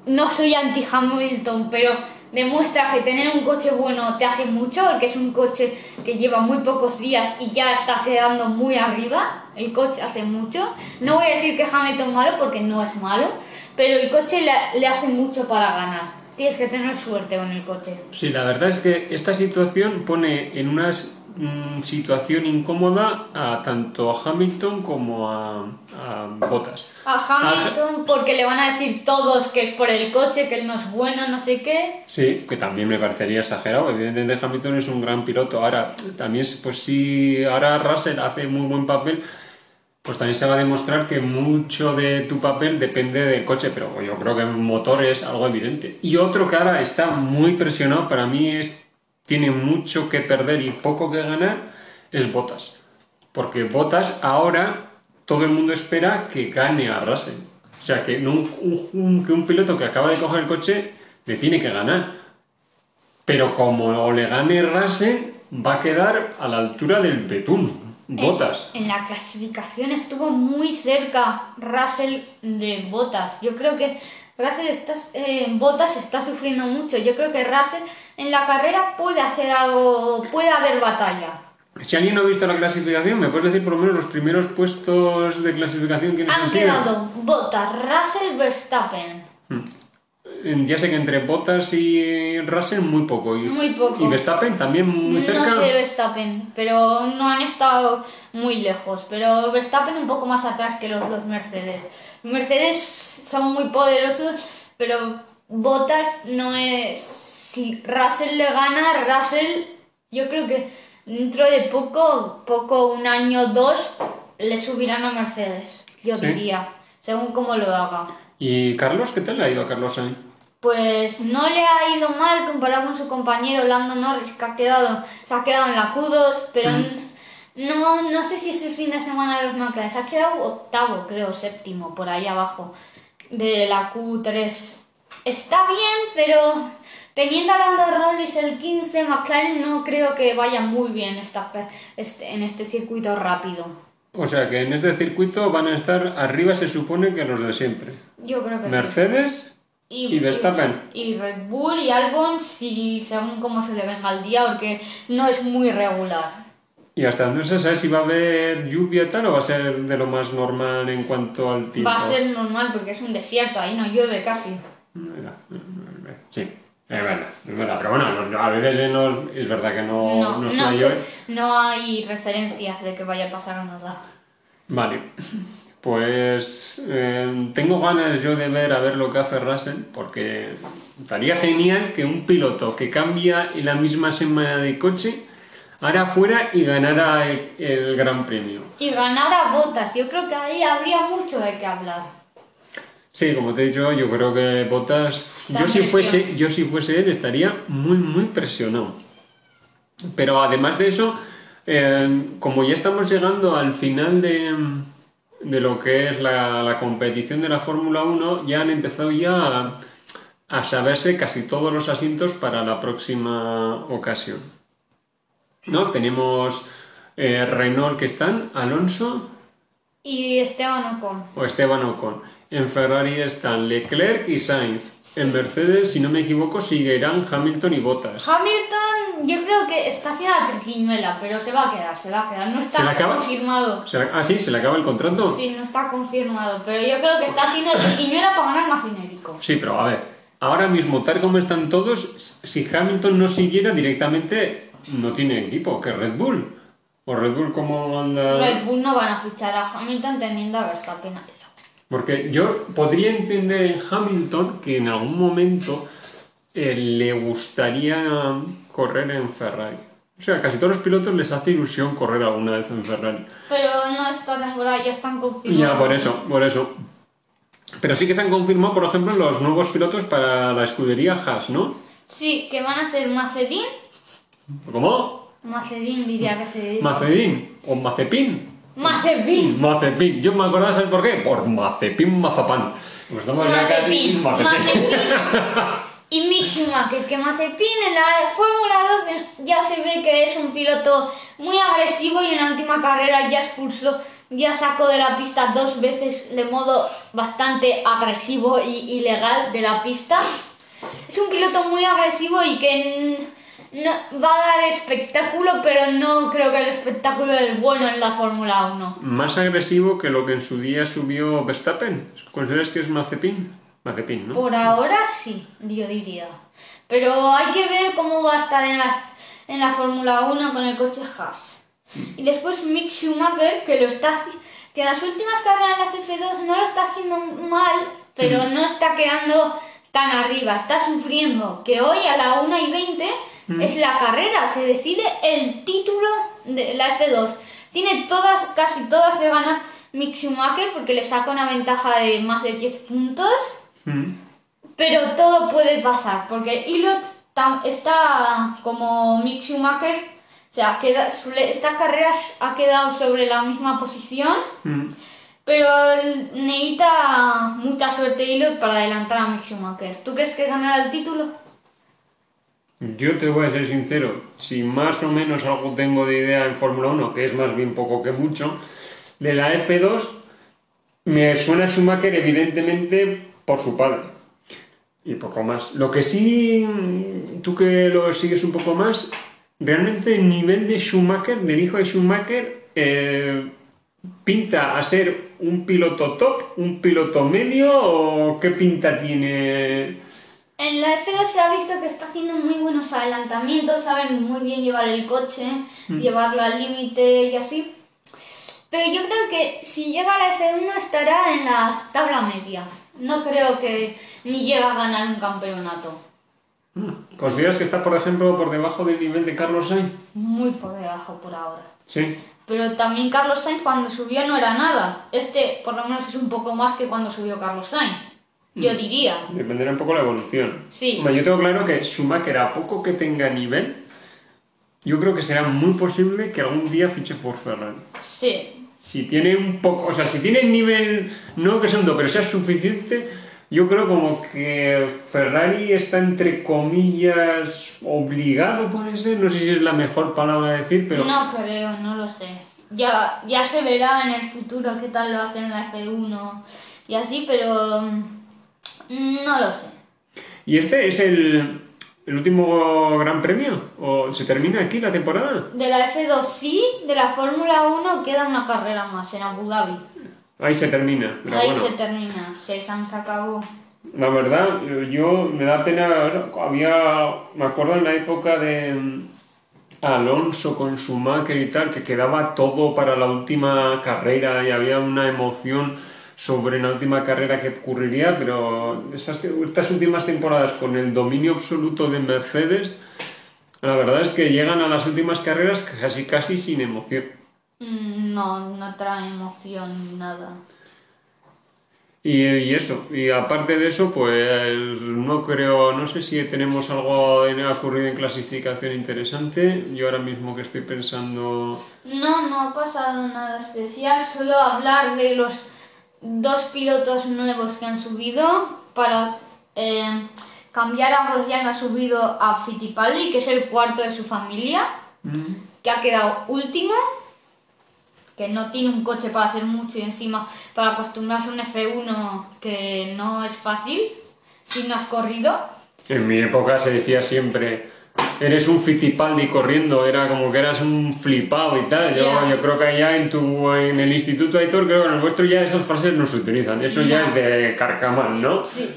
S2: no soy anti Hamilton, pero demuestra que tener un coche bueno te hace mucho, porque es un coche que lleva muy pocos días y ya está quedando muy arriba. El coche hace mucho. No voy a decir que Hamilton malo porque no es malo, pero el coche le, le hace mucho para ganar. Tienes que tener suerte con el coche.
S1: Sí, la verdad es que esta situación pone en una mm, situación incómoda a tanto a Hamilton como a, a Bottas.
S2: A Hamilton porque le van a decir todos que es por el coche, que él no es bueno, no sé qué.
S1: Sí, que también me parecería exagerado. Evidentemente Hamilton es un gran piloto. Ahora, también, pues si ahora Russell hace muy buen papel, pues también se va a demostrar que mucho de tu papel depende del coche, pero yo creo que el motor es algo evidente. Y otro que ahora está muy presionado, para mí es, tiene mucho que perder y poco que ganar, es Bottas. Porque Bottas ahora todo el mundo espera que gane a Russell. O sea, que, no un, un- que un piloto que acaba de coger el coche le tiene que ganar. Pero como le gane Russell, va a quedar a la altura del Betún. Bottas.
S2: En, en la clasificación estuvo muy cerca Russell de Bottas. Yo creo que Russell está, eh, Bottas está sufriendo mucho. Yo creo que Russell en la carrera puede hacer algo, puede haber batalla.
S1: Si alguien no ha visto la clasificación, ¿me puedes decir por lo menos los primeros puestos de clasificación quiénes han
S2: Han quedado Bottas, Russell, Verstappen.
S1: Mm, Ya sé que entre Bottas y Russell muy poco. Y,
S2: Muy poco.
S1: Y Verstappen también muy cerca.
S2: No sé Verstappen, pero no han estado muy lejos. Pero Verstappen un poco más atrás que los dos Mercedes. Mercedes son muy poderosos, pero Bottas no es. Si Russell le gana, Russell, yo creo que dentro de poco, poco, un año o dos, le subirán a Mercedes. Yo
S1: Sí.
S2: diría, según cómo lo haga.
S1: ¿Y Carlos? ¿Qué tal le ha ido a Carlos Sainz?
S2: pues no le ha ido mal comparado con su compañero Lando Norris, que ha quedado, se ha quedado en la Q2, pero no, no sé si es el fin de semana de los McLaren, se ha quedado octavo, creo, séptimo, por ahí abajo, de la Q3. Está bien, pero teniendo a Lando Norris el 15, McLaren no creo que vaya muy bien esta, este, en este circuito rápido.
S1: O sea que en este circuito van a estar arriba, se supone que los de siempre.
S2: Yo creo que sí.
S1: Mercedes y, Verstappen.
S2: Y Red Bull y Albon, si, según cómo se le venga el día, porque no es muy regular.
S1: ¿Y hasta dónde se sabe si va a haber lluvia tal o va a ser de lo más normal en cuanto al tiempo?
S2: Va a ser normal porque es un desierto, ahí no llueve casi.
S1: Sí, es verdad, es verdad. Pero bueno, a veces no, es verdad que no, no, no,
S2: no hay referencias de que vaya a pasar nada.
S1: Vale. Pues eh, tengo ganas yo de ver a ver lo que hace Russell, porque estaría genial que un piloto que cambia en la misma semana de coche ahora fuera y ganara el, Gran Premio.
S2: Y ganara botas, yo creo que ahí habría mucho de qué hablar.
S1: Sí, como te he dicho, yo creo que Botas, yo si, fuese, yo si fuese él estaría muy, muy presionado. Pero además de eso, eh, como ya estamos llegando al final de, de lo que es la, competición de la Fórmula 1, ya han empezado ya a, saberse casi todos los asientos para la próxima ocasión. ¿No? Tenemos eh, Renault que están, Alonso.
S2: Y Esteban Ocon.
S1: O Esteban Ocon. En Ferrari están Leclerc y Sainz. En Mercedes, si no me equivoco, seguirán Hamilton y Bottas.
S2: Hamilton, yo creo que está haciendo la triquiñuela, pero se va a quedar, se va a quedar. No está confirmado.
S1: ah, sí, se le acaba el contrato.
S2: Sí, no está confirmado, pero yo creo que está haciendo triquiñuela para ganar más dinérico.
S1: Sí, pero a ver, ahora mismo, tal como están todos, si Hamilton no siguiera directamente, no tiene equipo, que Red Bull. ¿O Red Bull cómo anda?
S2: Red Bull no van a fichar a Hamilton teniendo a Verstappen
S1: porque yo podría entender en Hamilton que en algún momento eh, le gustaría correr en Ferrari. O sea, casi todos los pilotos les hace ilusión correr alguna vez en Ferrari.
S2: Pero no esta temporada ya están confirmados.
S1: Ya, por eso, por eso. Pero sí que se han confirmado, por ejemplo, los nuevos pilotos para la escudería Haas, ¿no?
S2: Sí, que van a ser Macedín.
S1: ¿Cómo?
S2: Macedín diría que se
S1: Macedín o Mazepin.
S2: Mazepin.
S1: Mazepin. Yo me acordaba, ¿sabes por qué? Por Mazepin Mazapán.
S2: Pues Mazepin. y Mick Schumacher, que Mazepin en la Fórmula 2 ya se ve que es un piloto muy agresivo y en la última carrera ya expulsó, ya sacó de la pista dos veces de modo bastante agresivo y ilegal de la pista. Es un piloto muy agresivo y que no, va a dar espectáculo, pero no creo que el espectáculo es bueno en la Fórmula 1.
S1: Más agresivo que lo que en su día subió Verstappen. ¿Consideras que es Mazepin? Mazepin, ¿no?
S2: Por ahora sí, yo diría. Pero hay que ver cómo va a estar en la, en la Fórmula 1 con el coche Haas. Y después Mick Schumacher, que lo está que las últimas carreras de las F2 no lo está haciendo mal, pero no está quedando tan arriba, está sufriendo. Que hoy a la 1 y 20 Mm. Es la carrera, se decide el título de la F2. Tiene todas, casi todas de gana Mick Schumacher porque le saca una ventaja de más de 10 puntos. Mm. Pero todo puede pasar porque Ilot está como Mick Schumacher. O sea, queda, esta carrera ha quedado sobre la misma posición. Mm. Pero necesita mucha suerte Ilot para adelantar a Mick Schumacher. ¿Tú crees que ganará el título?
S1: Yo te voy a ser sincero, si más o menos algo tengo de idea en Fórmula 1, que es más bien poco que mucho, de la F2 me suena Schumacher evidentemente por su padre. Y poco más. Lo que sí, tú que lo sigues un poco más, realmente el nivel de Schumacher, del hijo de Schumacher, eh, pinta a ser un piloto top, un piloto medio o qué pinta tiene
S2: en la F2 se ha visto que está haciendo muy buenos adelantamientos, saben muy bien llevar el coche, mm. llevarlo al límite y así. Pero yo creo que si llega a la F1 estará en la tabla media. No creo que ni llegue a ganar un campeonato.
S1: Mm. ¿Consideras que está, por ejemplo, por debajo del nivel de Carlos Sainz?
S2: Muy por debajo por ahora.
S1: Sí.
S2: Pero también Carlos Sainz cuando subió no era nada. Este por lo menos es un poco más que cuando subió Carlos Sainz. Yo diría.
S1: Dependerá un poco la evolución.
S2: Sí.
S1: Hombre, yo tengo claro que Schumacher, a poco que tenga nivel, yo creo que será muy posible que algún día fiche por Ferrari.
S2: Sí.
S1: Si tiene un poco, o sea, si tiene nivel, no que segundo, pero sea suficiente, yo creo como que Ferrari está entre comillas obligado, puede ser, no sé si es la mejor palabra a decir, pero
S2: No creo, no lo sé. Ya, ya se verá en el futuro qué tal lo hacen en la F1 y así, pero mm, no lo sé.
S1: ¿Y este es el, el último gran premio? ¿O se termina aquí la temporada?
S2: De la F2 sí, de la Fórmula 1 queda una carrera más en Abu Dhabi.
S1: Ahí se termina, pero
S2: Ahí
S1: bueno.
S2: se termina, se acabó.
S1: La verdad, yo me da pena. Había. Me acuerdo en la época de mm, Alonso con Schumacher y tal, que quedaba todo para la última carrera y había una emoción sobre la última carrera que ocurriría, pero estas, estas últimas temporadas con el dominio absoluto de Mercedes, la verdad es que llegan a las últimas carreras casi casi sin emoción.
S2: Mm, No, no trae emoción, nada.
S1: Y, y eso, y aparte de eso, pues no creo, no sé si tenemos algo en, ocurrido en clasificación interesante. Yo ahora mismo que estoy pensando...
S2: No, no ha pasado nada especial, solo hablar de los dos pilotos nuevos que han subido para eh, cambiar a Grosjean ha subido a Fittipaldi, que es el cuarto de su familia, que ha quedado último, que no tiene un coche para hacer mucho y encima para acostumbrarse a un F1 que no es fácil, si no has corrido.
S1: En mi época se decía siempre, eres un Fittipaldi corriendo, era como que eras un flipado y tal. Yo, yo creo que allá en, tu, en el Instituto Aitor, creo que en el vuestro ya esas frases no se utilizan. Eso ya es de carcamal, ¿no?
S2: Sí.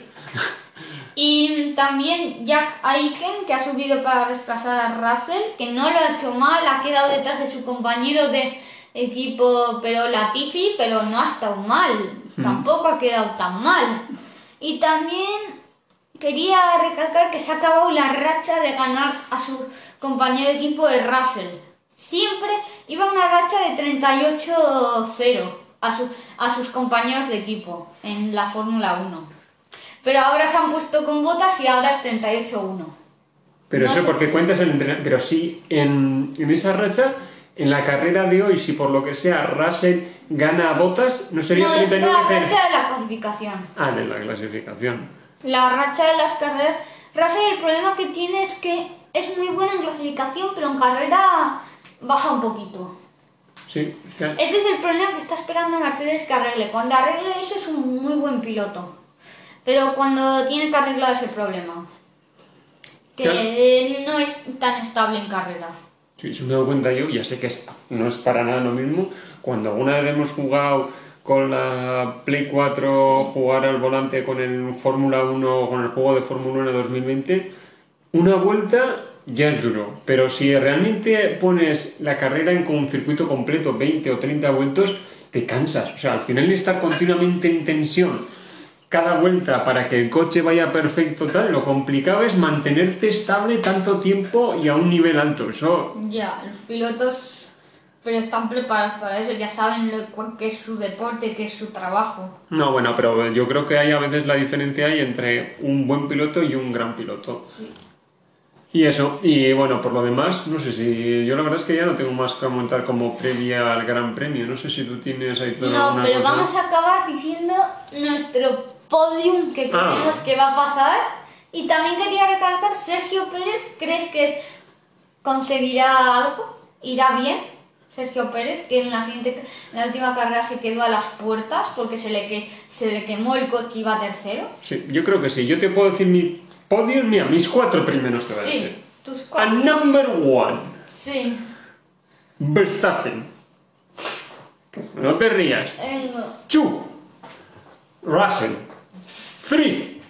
S2: Y también Jack Aiken, que ha subido para desplazar a Russell, que no lo ha hecho mal, ha quedado detrás de su compañero de equipo, pero Latifi, pero no ha estado mal, tampoco ha quedado tan mal. Y también quería recalcar que se ha acabado la racha de ganar a su compañero de equipo de Russell. Siempre iba una racha de 38-0 a, su- a sus compañeros de equipo en la Fórmula 1. Pero ahora se han puesto con botas y ahora es 38-1.
S1: Pero
S2: No
S1: eso
S2: sé.
S1: porque cuentas el entrenamiento. Pero sí, en, en esa racha, en la carrera de hoy, si por lo que sea Russell gana a botas, ¿no sería
S2: No, es
S1: 39
S2: la
S1: cero?
S2: racha de la clasificación.
S1: Ah, de la clasificación.
S2: La racha de las carreras. Russell el problema que tiene es que es muy bueno en clasificación, pero en carrera baja un poquito.
S1: Sí, es que-
S2: Ese es el problema que está esperando Mercedes que arregle. Cuando arregle eso es un muy buen piloto. Pero cuando tiene que arreglar ese problema. Que
S1: Claro.
S2: no es tan estable en carrera.
S1: Sí, eso me he dado cuenta yo, ya sé que es- no es para nada lo mismo. Cuando alguna vez hemos jugado con la Play 4, jugar al volante con el Fórmula 1 o con el juego de Fórmula 1 2020, una vuelta ya es duro. Pero si realmente pones la carrera en un circuito completo, 20 o 30 vueltos, te cansas. O sea, al final de estar continuamente en tensión cada vuelta para que el coche vaya perfecto tal, lo complicado es mantenerte estable tanto tiempo y a un nivel alto. Eso
S2: Ya, los pilotos pero están preparados para eso, ya saben lo, qué es su deporte, qué es su trabajo.
S1: No, bueno, pero yo creo que hay a veces la diferencia ahí entre un buen piloto y un gran piloto.
S2: Sí.
S1: Y eso, y bueno, por lo demás, no sé si. Yo la verdad es que ya no tengo más que comentar como previa al Gran Premio. No sé si tú tienes ahí toda
S2: No, pero
S1: cosa.
S2: vamos a acabar diciendo nuestro podium que
S1: Ah.
S2: creemos que va a pasar. Y también quería recalcar, Sergio Pérez, ¿crees que conseguirá algo? ¿Irá bien? Sergio Pérez, que en la siguiente, en la última carrera se quedó a las puertas porque se le, que, se le quemó el coche y iba tercero.
S1: Sí, yo creo que sí. Yo te puedo decir mi podio, mira, mis cuatro primeros te voy a
S2: Sí,
S1: decir.
S2: tus
S1: A
S2: cuatro.
S1: number one,
S2: Sí,
S1: Verstappen. No te rías.
S2: vengo.
S1: Two, Russell. Three,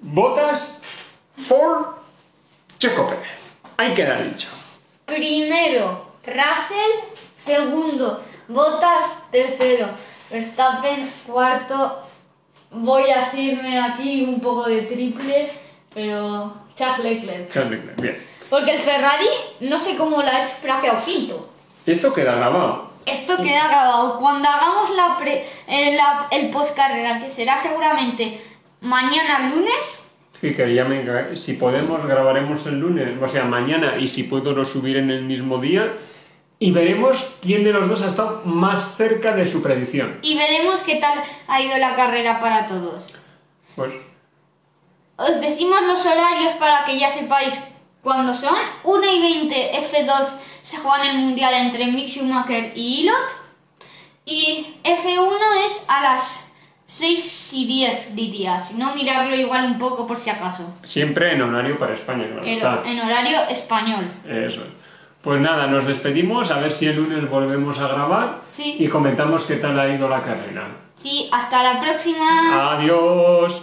S1: Bottas. Four, Checo Pérez. Ahí queda dicho.
S2: Primero, Russell. Segundo, Bottas. Tercero, Verstappen. Cuarto, voy a hacerme aquí un poco de triple, pero Charles Leclerc.
S1: Charles Leclerc, Bien.
S2: Porque el Ferrari, no sé cómo lo ha hecho, pero ha quedado quinto.
S1: Esto queda grabado.
S2: Esto queda grabado. Cuando hagamos la pre- eh, la- el post carrera, que será seguramente mañana lunes.
S1: Sí, que ya me- si podemos grabaremos el lunes, o sea, mañana, y si puedo lo subiré en el mismo día. Y veremos quién de los dos ha estado más cerca de su predicción.
S2: Y veremos qué tal ha ido la carrera para todos.
S1: Pues
S2: Os decimos los horarios para que ya sepáis cuándo son. 1 y 20 F2 se juegan el mundial entre Mick Schumacher y Ilot. Y F1 es a las 6 y 10 diría. Si no, mirarlo igual un poco por si acaso.
S1: siempre en horario para España, claro
S2: En,
S1: está.
S2: en horario español.
S1: Eso. Pues nada, nos despedimos, a ver si el lunes volvemos a grabar
S2: Sí.
S1: y comentamos qué tal ha ido la carrera.
S2: Sí, hasta la próxima.
S1: Adiós.